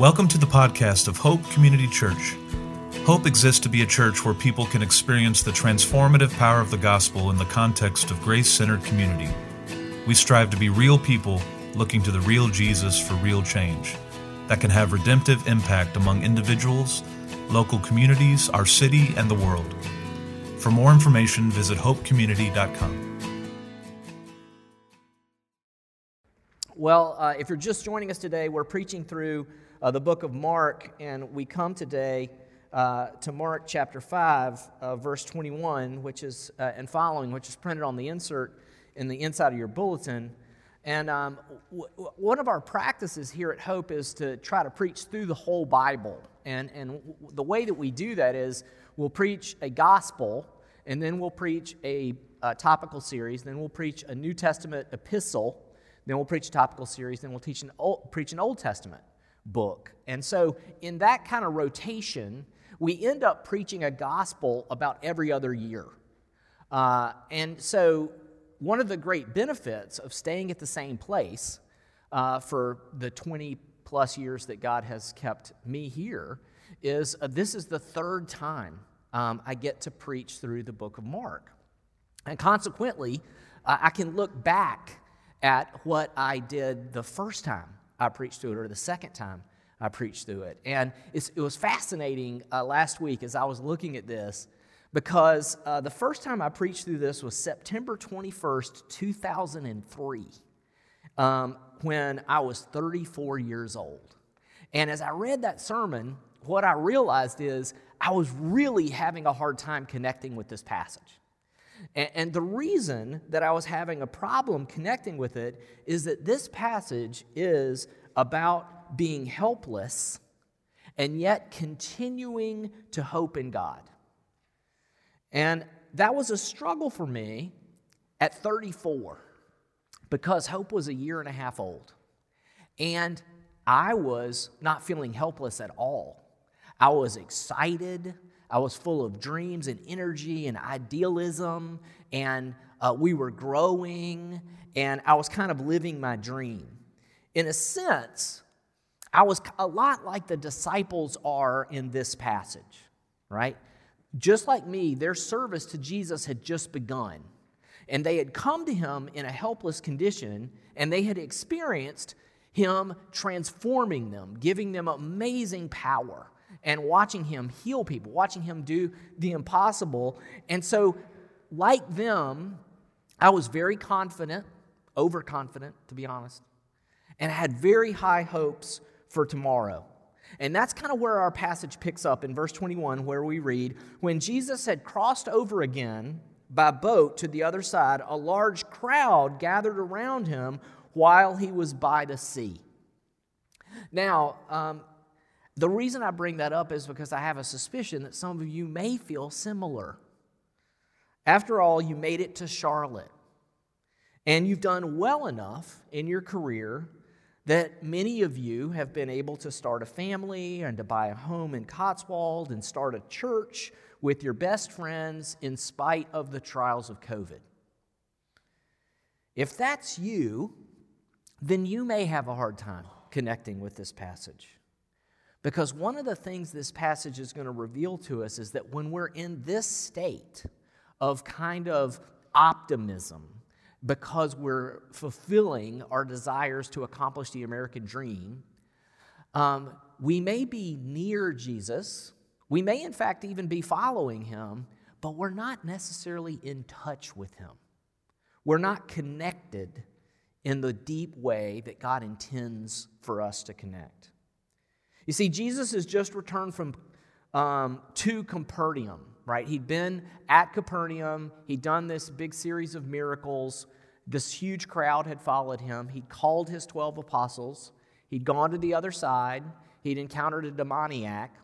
Welcome to the podcast of Hope Community Church. Hope exists to be a church where people can experience the transformative power of the gospel in the context of grace centered community. We strive to be real people looking to the real Jesus for real change that can have redemptive impact among individuals, local communities, our city, and the world. For more information, visit hopecommunity.com. Well, uh, if you're just joining us today, we're preaching through uh, the book of Mark, and we come today uh, to Mark chapter 5, uh, verse 21, which is, uh, and following, which is printed on the insert in the inside of your bulletin. And um, w- one of our practices here at Hope is to try to preach through the whole Bible. And, and w- the way that we do that is we'll preach a gospel, and then we'll preach a, a topical series, then we'll preach a New Testament epistle, then we'll preach a topical series, then we'll teach an old, preach an Old Testament book. And so, in that kind of rotation, we end up preaching a gospel about every other year. Uh, and so, one of the great benefits of staying at the same place uh, for the 20 plus years that God has kept me here is uh, this is the third time um, I get to preach through the book of Mark. And consequently, uh, I can look back at what I did the first time I preached through it or the second time I preached through it. And it was fascinating uh, last week as I was looking at this because uh, the first time I preached through this was September 21st, 2003, um, when I was 34 years old. And as I read that sermon, what I realized is I was really having a hard time connecting with this passage. And, and the reason that I was having a problem connecting with it is that this passage is about being helpless and yet continuing to hope in God. And that was a struggle for me at 34 because Hope was a year and a half old. And I was not feeling helpless at all. I was excited. I was full of dreams and energy and idealism, and uh, we were growing, and I was kind of living my dream. In a sense, I was a lot like the disciples are in this passage, right? Just like me, their service to Jesus had just begun. And they had come to him in a helpless condition, and they had experienced him transforming them, giving them amazing power, and watching him heal people, watching him do the impossible. And so, like them, I was very confident, overconfident, to be honest, and I had very high hopes for tomorrow. And that's kind of where our passage picks up in verse 21, where we read When Jesus had crossed over again by boat to the other side, a large crowd gathered around him while he was by the sea. Now, um, the reason I bring that up is because I have a suspicion that some of you may feel similar. After all, you made it to Charlotte, and you've done well enough in your career that many of you have been able to start a family and to buy a home in Cotswold and start a church with your best friends in spite of the trials of COVID. If that's you, then you may have a hard time connecting with this passage. Because one of the things this passage is going to reveal to us is that when we're in this state of kind of optimism, because we're fulfilling our desires to accomplish the American dream, um, we may be near Jesus. We may, in fact, even be following him, but we're not necessarily in touch with him. We're not connected in the deep way that God intends for us to connect. You see, Jesus has just returned from um, to Capernaum, right? He'd been at Capernaum, he'd done this big series of miracles. This huge crowd had followed him. He'd called his 12 apostles, he'd gone to the other side, he'd encountered a demoniac,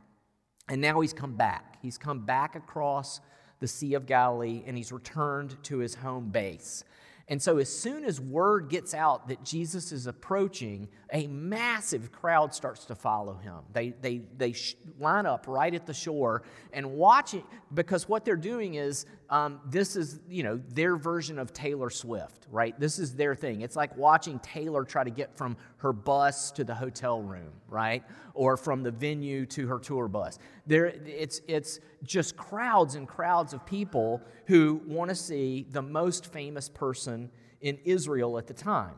and now he's come back. He's come back across the Sea of Galilee and he's returned to his home base. And so, as soon as word gets out that Jesus is approaching, a massive crowd starts to follow him. They, they, they line up right at the shore and watch it because what they're doing is um, this is, you know, their version of Taylor Swift, right? This is their thing. It's like watching Taylor try to get from her bus to the hotel room, right? Or from the venue to her tour bus. There, it's, it's just crowds and crowds of people who want to see the most famous person in Israel at the time.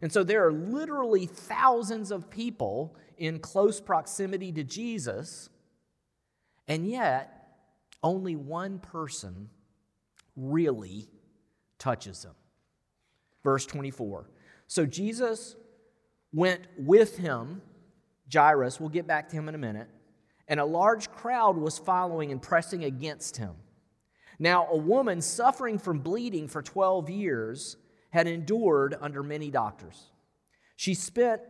And so there are literally thousands of people in close proximity to Jesus, and yet only one person really touches them. Verse 24. So Jesus went with him, Jairus, we'll get back to him in a minute, and a large crowd was following and pressing against him. Now, a woman suffering from bleeding for 12 years had endured under many doctors. She spent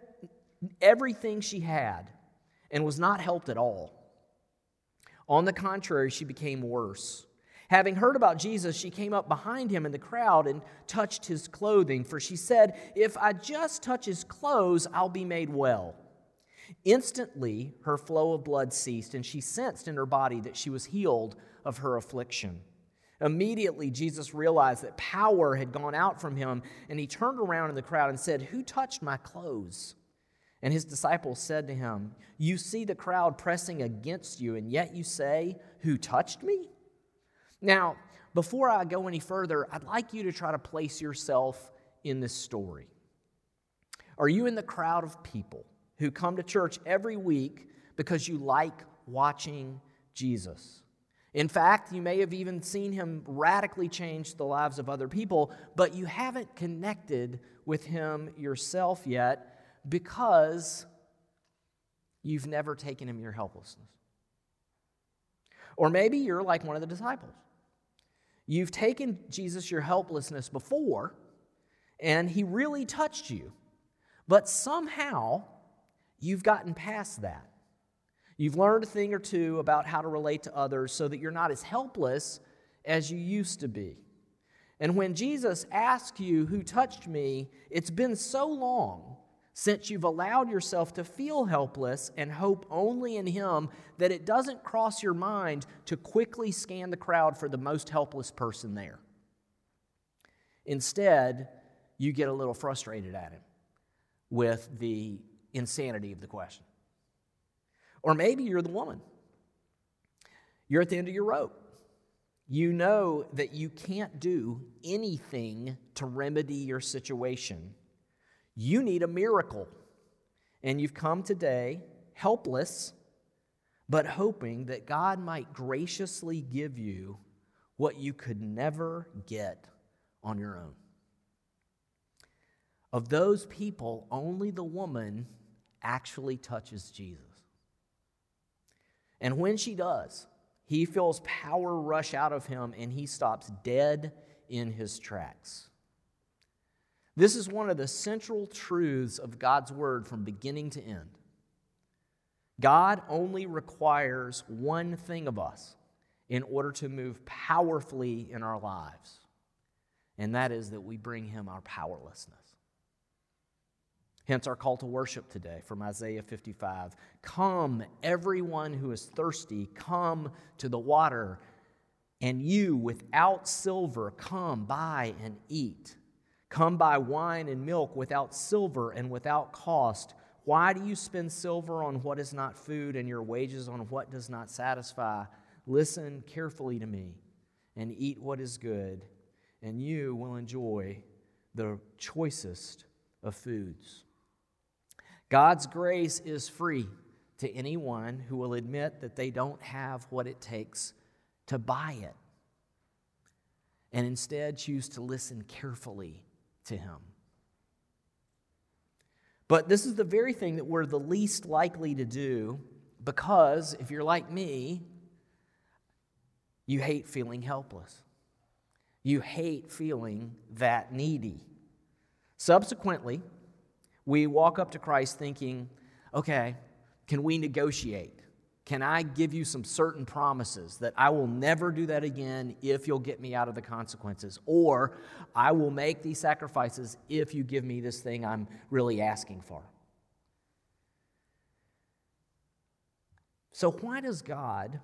everything she had and was not helped at all. On the contrary, she became worse. Having heard about Jesus, she came up behind him in the crowd and touched his clothing, for she said, If I just touch his clothes, I'll be made well. Instantly, her flow of blood ceased, and she sensed in her body that she was healed of her affliction. Immediately, Jesus realized that power had gone out from him, and he turned around in the crowd and said, Who touched my clothes? And his disciples said to him, You see the crowd pressing against you, and yet you say, Who touched me? Now, before I go any further, I'd like you to try to place yourself in this story. Are you in the crowd of people who come to church every week because you like watching Jesus? In fact, you may have even seen him radically change the lives of other people, but you haven't connected with him yourself yet because you've never taken him your helplessness. Or maybe you're like one of the disciples. You've taken Jesus your helplessness before, and he really touched you. But somehow, you've gotten past that. You've learned a thing or two about how to relate to others so that you're not as helpless as you used to be. And when Jesus asks you, Who touched me? it's been so long since you've allowed yourself to feel helpless and hope only in Him that it doesn't cross your mind to quickly scan the crowd for the most helpless person there. Instead, you get a little frustrated at Him with the insanity of the question. Or maybe you're the woman. You're at the end of your rope. You know that you can't do anything to remedy your situation you need a miracle. And you've come today helpless, but hoping that God might graciously give you what you could never get on your own. Of those people, only the woman actually touches Jesus. And when she does, he feels power rush out of him and he stops dead in his tracks. This is one of the central truths of God's word from beginning to end. God only requires one thing of us in order to move powerfully in our lives, and that is that we bring Him our powerlessness. Hence our call to worship today from Isaiah 55 Come, everyone who is thirsty, come to the water, and you without silver, come buy and eat. Come buy wine and milk without silver and without cost. Why do you spend silver on what is not food and your wages on what does not satisfy? Listen carefully to me and eat what is good, and you will enjoy the choicest of foods. God's grace is free to anyone who will admit that they don't have what it takes to buy it and instead choose to listen carefully to him. But this is the very thing that we're the least likely to do because if you're like me, you hate feeling helpless. You hate feeling that needy. Subsequently, we walk up to Christ thinking, okay, can we negotiate? Can I give you some certain promises that I will never do that again if you'll get me out of the consequences? Or I will make these sacrifices if you give me this thing I'm really asking for? So, why does God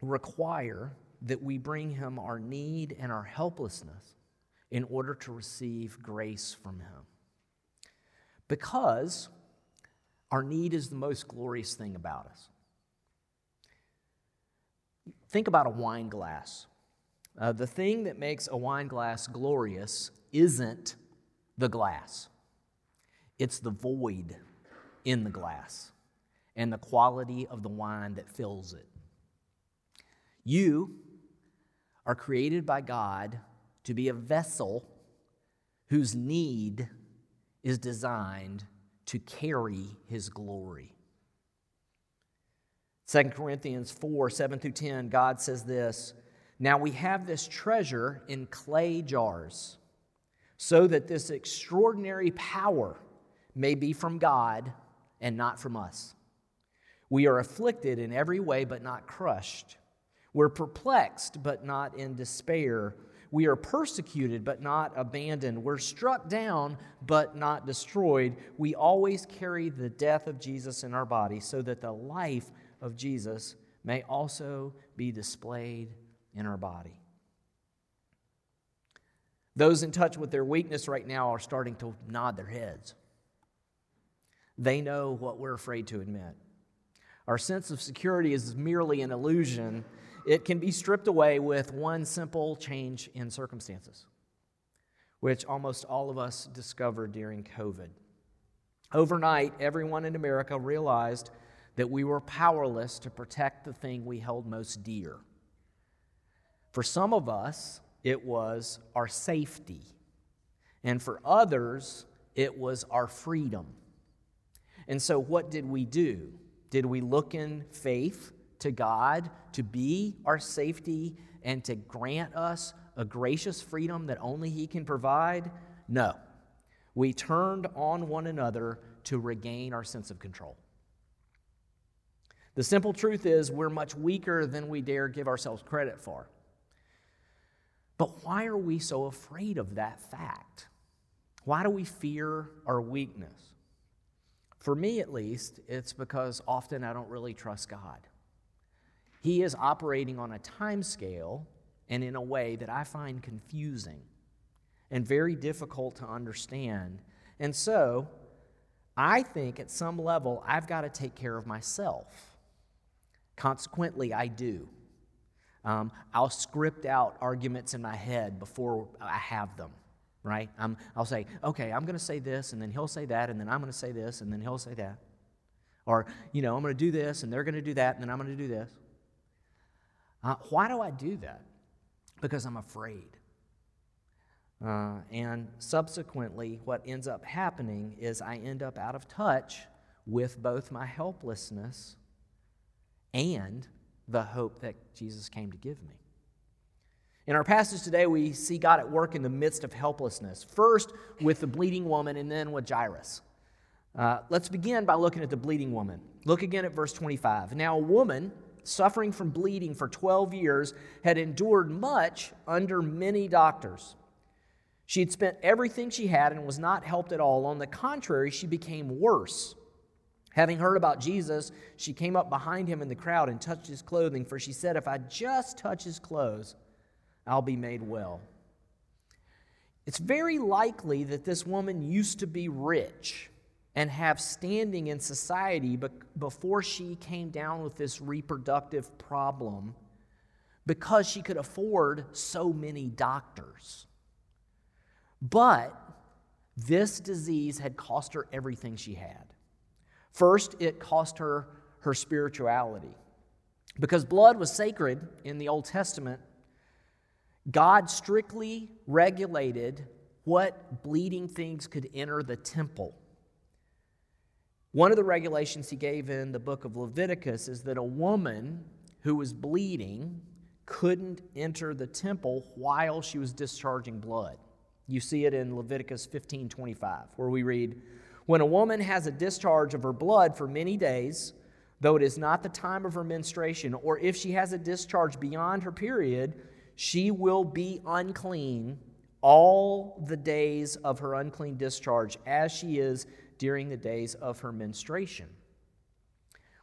require that we bring Him our need and our helplessness in order to receive grace from Him? Because our need is the most glorious thing about us. Think about a wine glass. Uh, the thing that makes a wine glass glorious isn't the glass, it's the void in the glass and the quality of the wine that fills it. You are created by God to be a vessel whose need is designed to carry his glory. 2 Corinthians 4 7 through 10, God says this Now we have this treasure in clay jars, so that this extraordinary power may be from God and not from us. We are afflicted in every way, but not crushed. We're perplexed, but not in despair. We are persecuted, but not abandoned. We're struck down, but not destroyed. We always carry the death of Jesus in our body, so that the life of Jesus may also be displayed in our body. Those in touch with their weakness right now are starting to nod their heads. They know what we're afraid to admit. Our sense of security is merely an illusion. It can be stripped away with one simple change in circumstances, which almost all of us discovered during COVID. Overnight, everyone in America realized that we were powerless to protect the thing we held most dear. For some of us, it was our safety. And for others, it was our freedom. And so, what did we do? Did we look in faith to God to be our safety and to grant us a gracious freedom that only He can provide? No. We turned on one another to regain our sense of control. The simple truth is, we're much weaker than we dare give ourselves credit for. But why are we so afraid of that fact? Why do we fear our weakness? For me, at least, it's because often I don't really trust God. He is operating on a time scale and in a way that I find confusing and very difficult to understand. And so, I think at some level, I've got to take care of myself. Consequently, I do. Um, I'll script out arguments in my head before I have them, right? i will say, okay, I'm going to say this, and then he'll say that, and then I'm going to say this, and then he'll say that. Or, you know, I'm going to do this, and they're going to do that, and then I'm going to do this. Uh, why do I do that? Because I'm afraid. Uh, and subsequently, what ends up happening is I end up out of touch with both my helplessness and the hope that Jesus came to give me. In our passage today, we see God at work in the midst of helplessness, first with the bleeding woman and then with Jairus. Uh, let's begin by looking at the bleeding woman. Look again at verse 25. Now, a woman suffering from bleeding for 12 years had endured much under many doctors. She had spent everything she had and was not helped at all. On the contrary, she became worse. Having heard about Jesus, she came up behind him in the crowd and touched his clothing, for she said, If I just touch his clothes, I'll be made well. It's very likely that this woman used to be rich and have standing in society before she came down with this reproductive problem because she could afford so many doctors. But this disease had cost her everything she had. First, it cost her her spirituality. Because blood was sacred in the Old Testament, God strictly regulated what bleeding things could enter the temple. One of the regulations he gave in the book of Leviticus is that a woman who was bleeding couldn't enter the temple while she was discharging blood. You see it in Leviticus 15 25, where we read, when a woman has a discharge of her blood for many days, though it is not the time of her menstruation, or if she has a discharge beyond her period, she will be unclean all the days of her unclean discharge, as she is during the days of her menstruation.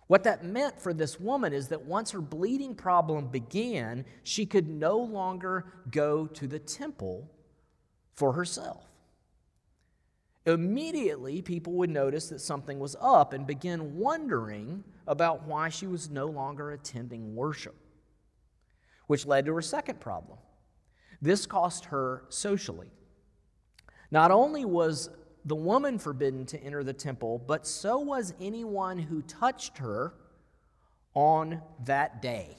What that meant for this woman is that once her bleeding problem began, she could no longer go to the temple for herself. Immediately, people would notice that something was up and begin wondering about why she was no longer attending worship, which led to her second problem. This cost her socially. Not only was the woman forbidden to enter the temple, but so was anyone who touched her on that day.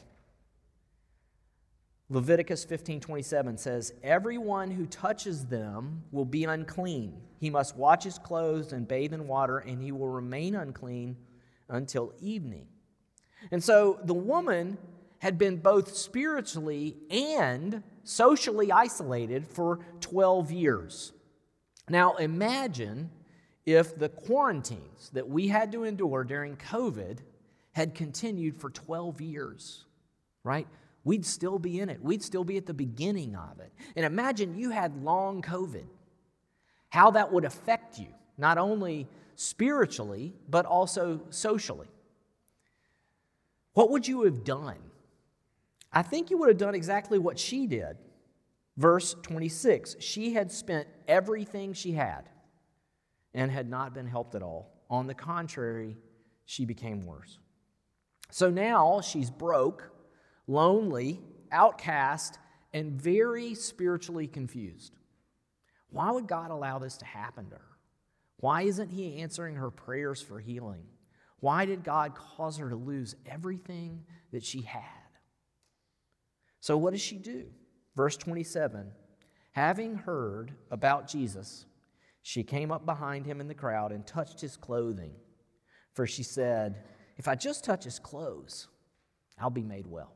Leviticus 15:27 says, "Everyone who touches them will be unclean. He must wash his clothes and bathe in water, and he will remain unclean until evening. And so the woman had been both spiritually and socially isolated for 12 years. Now imagine if the quarantines that we had to endure during COVID had continued for 12 years, right? We'd still be in it. We'd still be at the beginning of it. And imagine you had long COVID, how that would affect you, not only spiritually, but also socially. What would you have done? I think you would have done exactly what she did. Verse 26 She had spent everything she had and had not been helped at all. On the contrary, she became worse. So now she's broke, lonely, outcast, and very spiritually confused. Why would God allow this to happen to her? Why isn't He answering her prayers for healing? Why did God cause her to lose everything that she had? So, what does she do? Verse 27 Having heard about Jesus, she came up behind him in the crowd and touched his clothing. For she said, If I just touch his clothes, I'll be made well.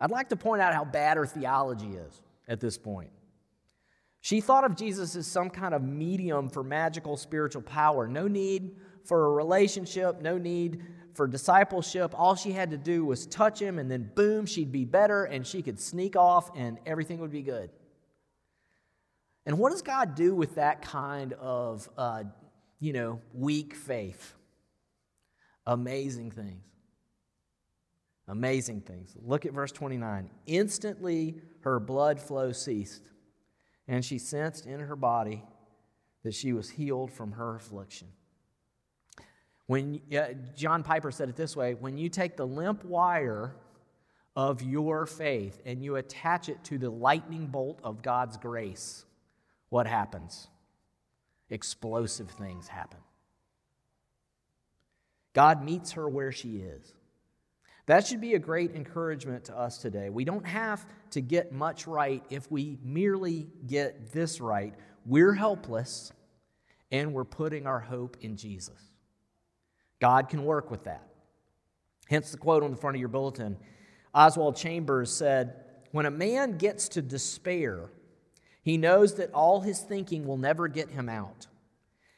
I'd like to point out how bad her theology is at this point. She thought of Jesus as some kind of medium for magical spiritual power. No need for a relationship, no need for discipleship. All she had to do was touch him, and then boom, she'd be better, and she could sneak off, and everything would be good. And what does God do with that kind of, uh, you know, weak faith? Amazing things. Amazing things. Look at verse 29. Instantly her blood flow ceased and she sensed in her body that she was healed from her affliction. When uh, John Piper said it this way, when you take the limp wire of your faith and you attach it to the lightning bolt of God's grace, what happens? Explosive things happen. God meets her where she is. That should be a great encouragement to us today. We don't have to get much right if we merely get this right. We're helpless and we're putting our hope in Jesus. God can work with that. Hence the quote on the front of your bulletin. Oswald Chambers said, When a man gets to despair, he knows that all his thinking will never get him out.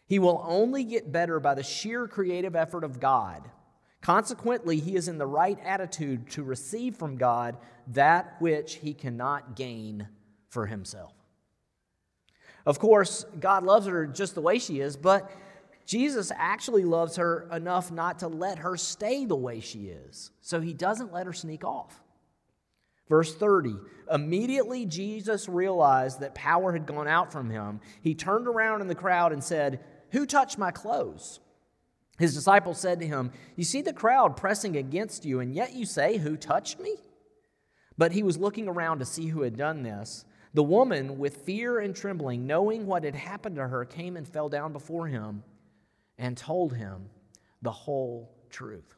He will only get better by the sheer creative effort of God Consequently, he is in the right attitude to receive from God that which he cannot gain for himself. Of course, God loves her just the way she is, but Jesus actually loves her enough not to let her stay the way she is. So he doesn't let her sneak off. Verse 30 Immediately Jesus realized that power had gone out from him. He turned around in the crowd and said, Who touched my clothes? His disciples said to him, You see the crowd pressing against you, and yet you say, Who touched me? But he was looking around to see who had done this. The woman, with fear and trembling, knowing what had happened to her, came and fell down before him and told him the whole truth.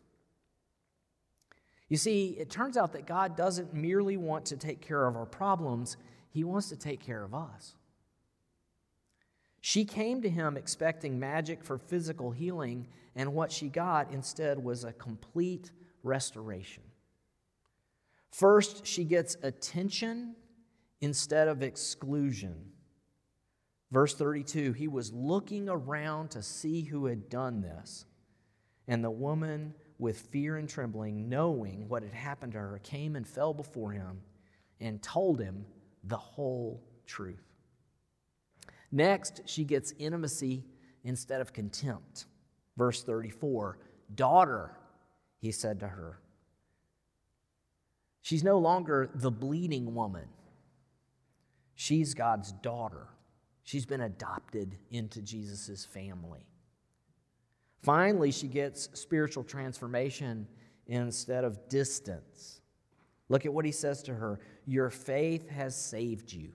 You see, it turns out that God doesn't merely want to take care of our problems, He wants to take care of us. She came to him expecting magic for physical healing, and what she got instead was a complete restoration. First, she gets attention instead of exclusion. Verse 32 He was looking around to see who had done this. And the woman, with fear and trembling, knowing what had happened to her, came and fell before him and told him the whole truth. Next, she gets intimacy instead of contempt. Verse 34 Daughter, he said to her. She's no longer the bleeding woman, she's God's daughter. She's been adopted into Jesus' family. Finally, she gets spiritual transformation instead of distance. Look at what he says to her Your faith has saved you.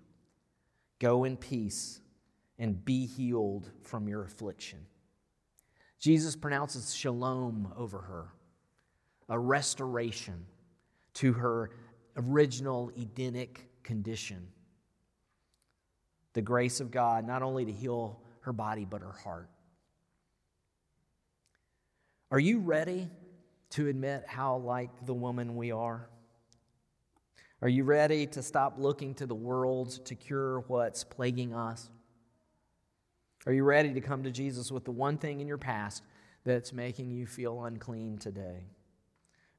Go in peace and be healed from your affliction. Jesus pronounces shalom over her, a restoration to her original Edenic condition. The grace of God, not only to heal her body, but her heart. Are you ready to admit how like the woman we are? Are you ready to stop looking to the world to cure what's plaguing us? Are you ready to come to Jesus with the one thing in your past that's making you feel unclean today?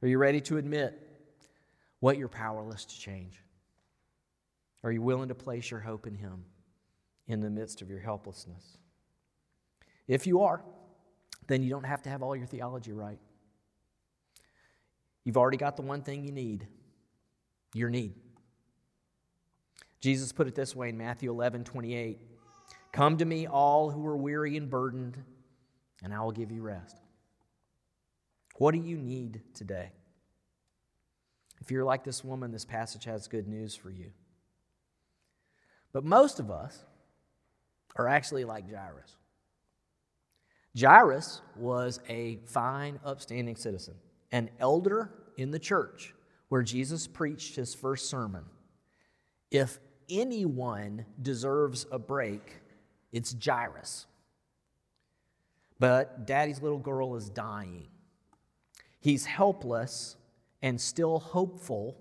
Are you ready to admit what you're powerless to change? Are you willing to place your hope in Him in the midst of your helplessness? If you are, then you don't have to have all your theology right. You've already got the one thing you need your need. Jesus put it this way in Matthew 11 28 Come to me, all who are weary and burdened, and I will give you rest. What do you need today? If you're like this woman, this passage has good news for you. But most of us are actually like Jairus. Jairus was a fine, upstanding citizen, an elder in the church where Jesus preached his first sermon. If anyone deserves a break, it's Jairus. But daddy's little girl is dying. He's helpless and still hopeful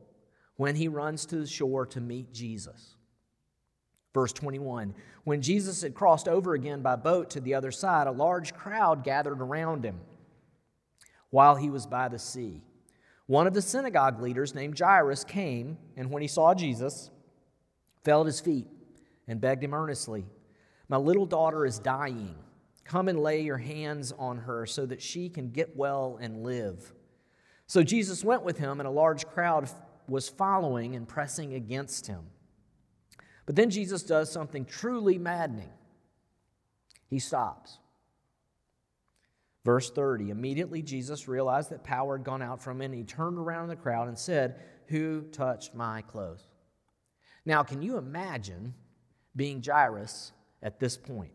when he runs to the shore to meet Jesus. Verse 21 When Jesus had crossed over again by boat to the other side, a large crowd gathered around him while he was by the sea. One of the synagogue leaders named Jairus came, and when he saw Jesus, fell at his feet and begged him earnestly, My little daughter is dying. Come and lay your hands on her so that she can get well and live. So Jesus went with him, and a large crowd was following and pressing against him. But then Jesus does something truly maddening. He stops. Verse 30 Immediately Jesus realized that power had gone out from him, and he turned around in the crowd and said, Who touched my clothes? Now, can you imagine being Jairus at this point?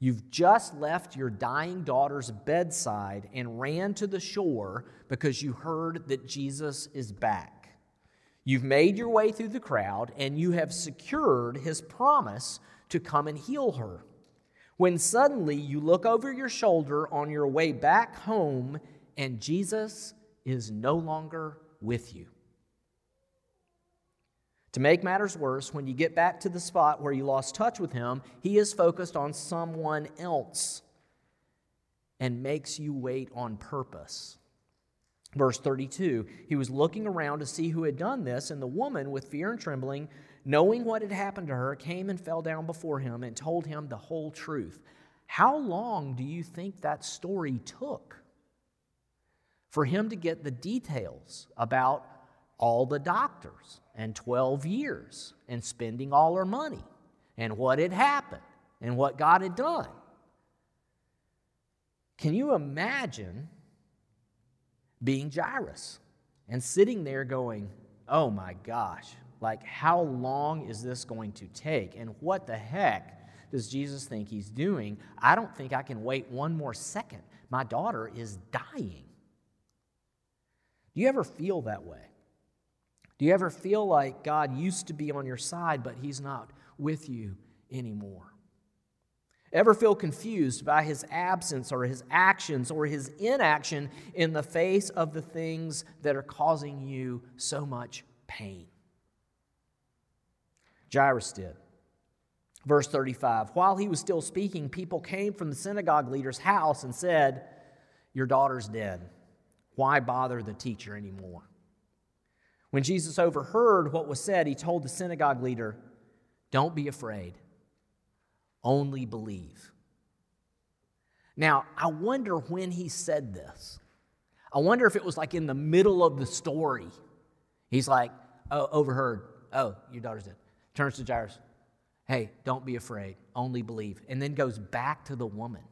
You've just left your dying daughter's bedside and ran to the shore because you heard that Jesus is back. You've made your way through the crowd and you have secured his promise to come and heal her. When suddenly you look over your shoulder on your way back home and Jesus is no longer with you. To make matters worse, when you get back to the spot where you lost touch with him, he is focused on someone else and makes you wait on purpose. Verse 32 He was looking around to see who had done this, and the woman, with fear and trembling, knowing what had happened to her, came and fell down before him and told him the whole truth. How long do you think that story took for him to get the details about all the doctors and 12 years and spending all her money and what had happened and what God had done? Can you imagine? being Jairus and sitting there going, oh my gosh, like how long is this going to take? And what the heck does Jesus think he's doing? I don't think I can wait one more second. My daughter is dying. Do you ever feel that way? Do you ever feel like God used to be on your side, but he's not with you anymore? Ever feel confused by his absence or his actions or his inaction in the face of the things that are causing you so much pain? Jairus did. Verse 35 While he was still speaking, people came from the synagogue leader's house and said, Your daughter's dead. Why bother the teacher anymore? When Jesus overheard what was said, he told the synagogue leader, Don't be afraid, only believe. Now, I wonder when he said this. I wonder if it was like in the middle of the story. He's like, Oh, overheard. Oh, your daughter's dead. Turns to Jairus. Hey, don't be afraid. Only believe. And then goes back to the woman.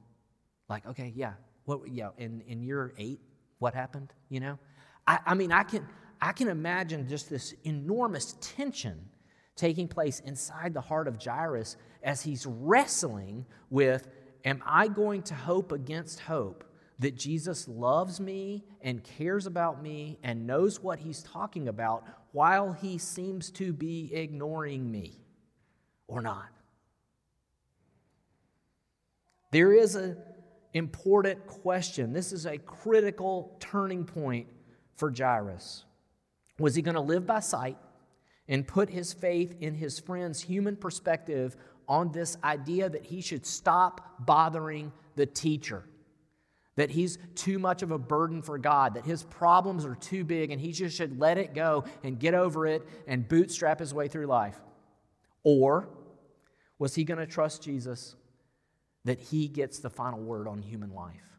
Like, okay, yeah. What yeah, in, in year eight, what happened? You know? I, I mean, I can I can imagine just this enormous tension taking place inside the heart of Jairus as he's wrestling with Am I going to hope against hope that Jesus loves me and cares about me and knows what he's talking about while he seems to be ignoring me or not? There is an important question. This is a critical turning point for Jairus. Was he going to live by sight and put his faith in his friend's human perspective on this idea that he should stop bothering the teacher? that he's too much of a burden for God, that his problems are too big and he just should let it go and get over it and bootstrap his way through life? Or was he going to trust Jesus that he gets the final word on human life?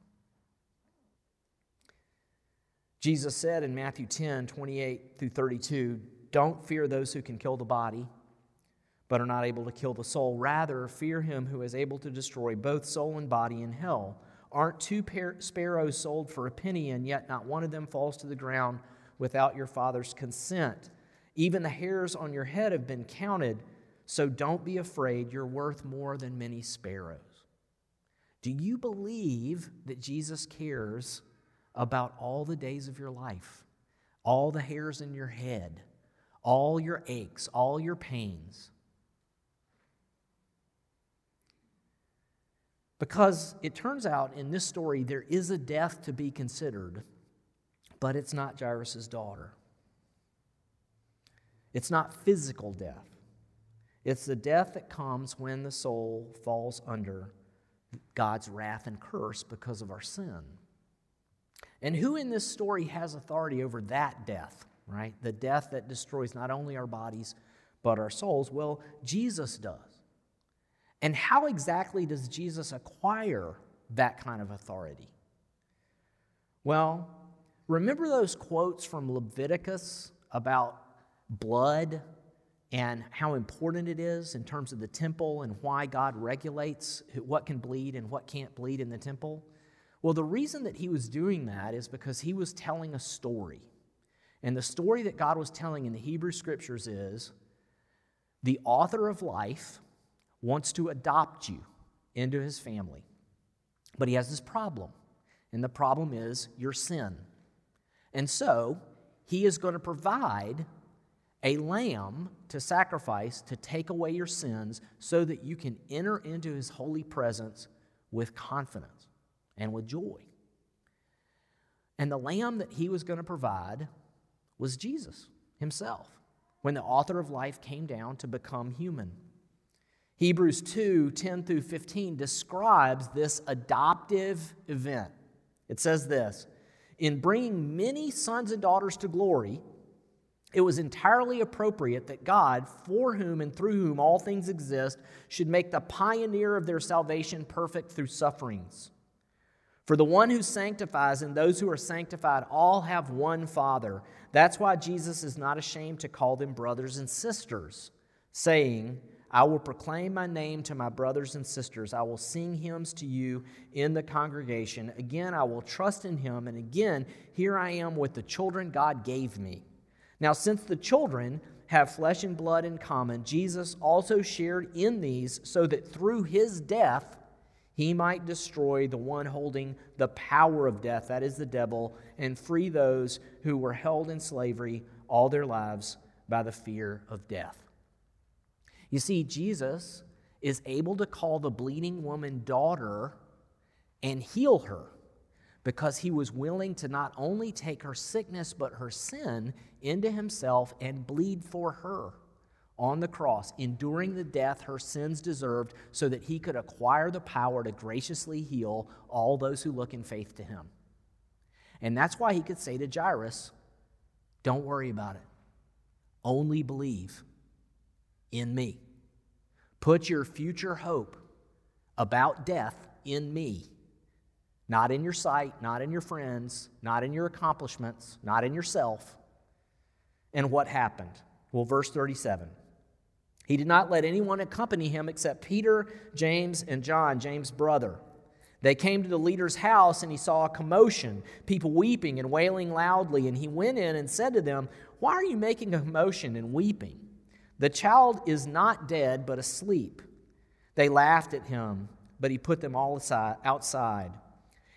Jesus said in Matthew 10 28 through 32, Don't fear those who can kill the body, but are not able to kill the soul. Rather, fear him who is able to destroy both soul and body in hell. Aren't two sparrows sold for a penny, and yet not one of them falls to the ground without your Father's consent? Even the hairs on your head have been counted, so don't be afraid. You're worth more than many sparrows. Do you believe that Jesus cares about all the days of your life, all the hairs in your head, all your aches, all your pains? Because it turns out in this story there is a death to be considered, but it's not Jairus' daughter. It's not physical death. It's the death that comes when the soul falls under God's wrath and curse because of our sin. And who in this story has authority over that death, right? The death that destroys not only our bodies, but our souls? Well, Jesus does. And how exactly does Jesus acquire that kind of authority? Well, remember those quotes from Leviticus about blood and how important it is in terms of the temple and why God regulates what can bleed and what can't bleed in the temple? Well, the reason that he was doing that is because he was telling a story. And the story that God was telling in the Hebrew scriptures is the author of life wants to adopt you into his family. But he has this problem, and the problem is your sin. And so, he is going to provide a lamb to sacrifice to take away your sins so that you can enter into his holy presence with confidence and with joy. And the lamb that he was going to provide was Jesus himself when the author of life came down to become human. Hebrews 2 10 through 15 describes this adoptive event. It says this In bringing many sons and daughters to glory, it was entirely appropriate that God, for whom and through whom all things exist, should make the pioneer of their salvation perfect through sufferings. For the one who sanctifies and those who are sanctified all have one Father. That's why Jesus is not ashamed to call them brothers and sisters, saying, I will proclaim my name to my brothers and sisters. I will sing hymns to you in the congregation. Again, I will trust in him. And again, here I am with the children God gave me. Now, since the children have flesh and blood in common, Jesus also shared in these so that through his death, he might destroy the one holding the power of death, that is the devil, and free those who were held in slavery all their lives by the fear of death. You see, Jesus is able to call the bleeding woman daughter and heal her because he was willing to not only take her sickness but her sin into himself and bleed for her on the cross, enduring the death her sins deserved, so that he could acquire the power to graciously heal all those who look in faith to him. And that's why he could say to Jairus, Don't worry about it. Only believe in me. Put your future hope about death in me. Not in your sight, not in your friends, not in your accomplishments, not in yourself. And what happened? Well, verse 37. He did not let anyone accompany him except Peter, James, and John, James' brother. They came to the leader's house, and he saw a commotion, people weeping and wailing loudly. And he went in and said to them, Why are you making a commotion and weeping? The child is not dead, but asleep. They laughed at him, but he put them all aside, outside.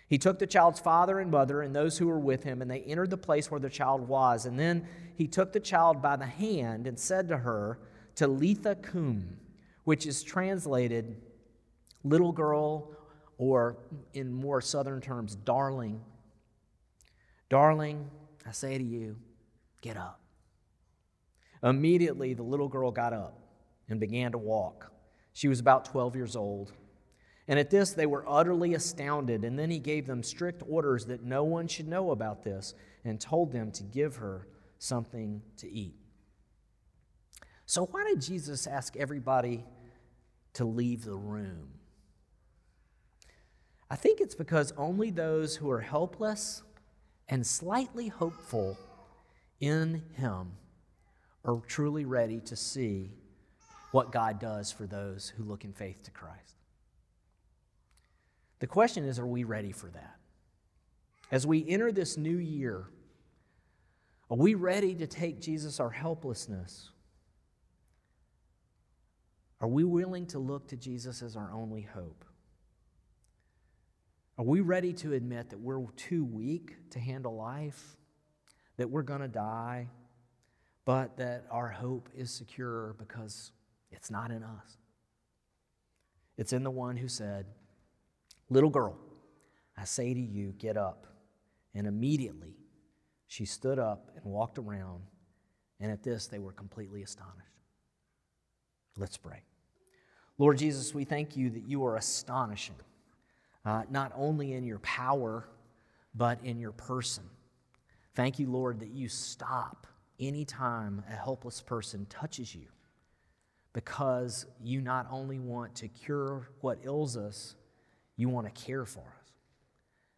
He took the child's father and mother and those who were with him, and they entered the place where the child was. And then he took the child by the hand and said to her, Talitha cum, which is translated little girl, or in more southern terms, darling. Darling, I say to you, get up. Immediately, the little girl got up and began to walk. She was about 12 years old. And at this, they were utterly astounded. And then he gave them strict orders that no one should know about this and told them to give her something to eat. So, why did Jesus ask everybody to leave the room? I think it's because only those who are helpless and slightly hopeful in Him are truly ready to see what God does for those who look in faith to Christ. The question is are we ready for that? As we enter this new year, are we ready to take Jesus, our helplessness? Are we willing to look to Jesus as our only hope? Are we ready to admit that we're too weak to handle life, that we're going to die, but that our hope is secure because it's not in us? It's in the one who said, Little girl, I say to you, get up. And immediately she stood up and walked around, and at this they were completely astonished. Let's pray. Lord Jesus, we thank you that you are astonishing, uh, not only in your power, but in your person. Thank you, Lord, that you stop anytime a helpless person touches you because you not only want to cure what ails us, you want to care for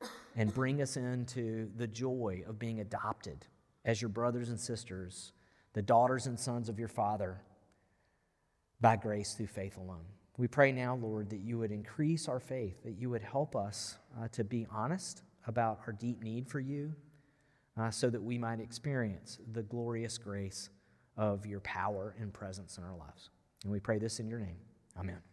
us and bring us into the joy of being adopted as your brothers and sisters, the daughters and sons of your Father, by grace through faith alone. We pray now, Lord, that you would increase our faith, that you would help us uh, to be honest about our deep need for you, uh, so that we might experience the glorious grace of your power and presence in our lives. And we pray this in your name. Amen.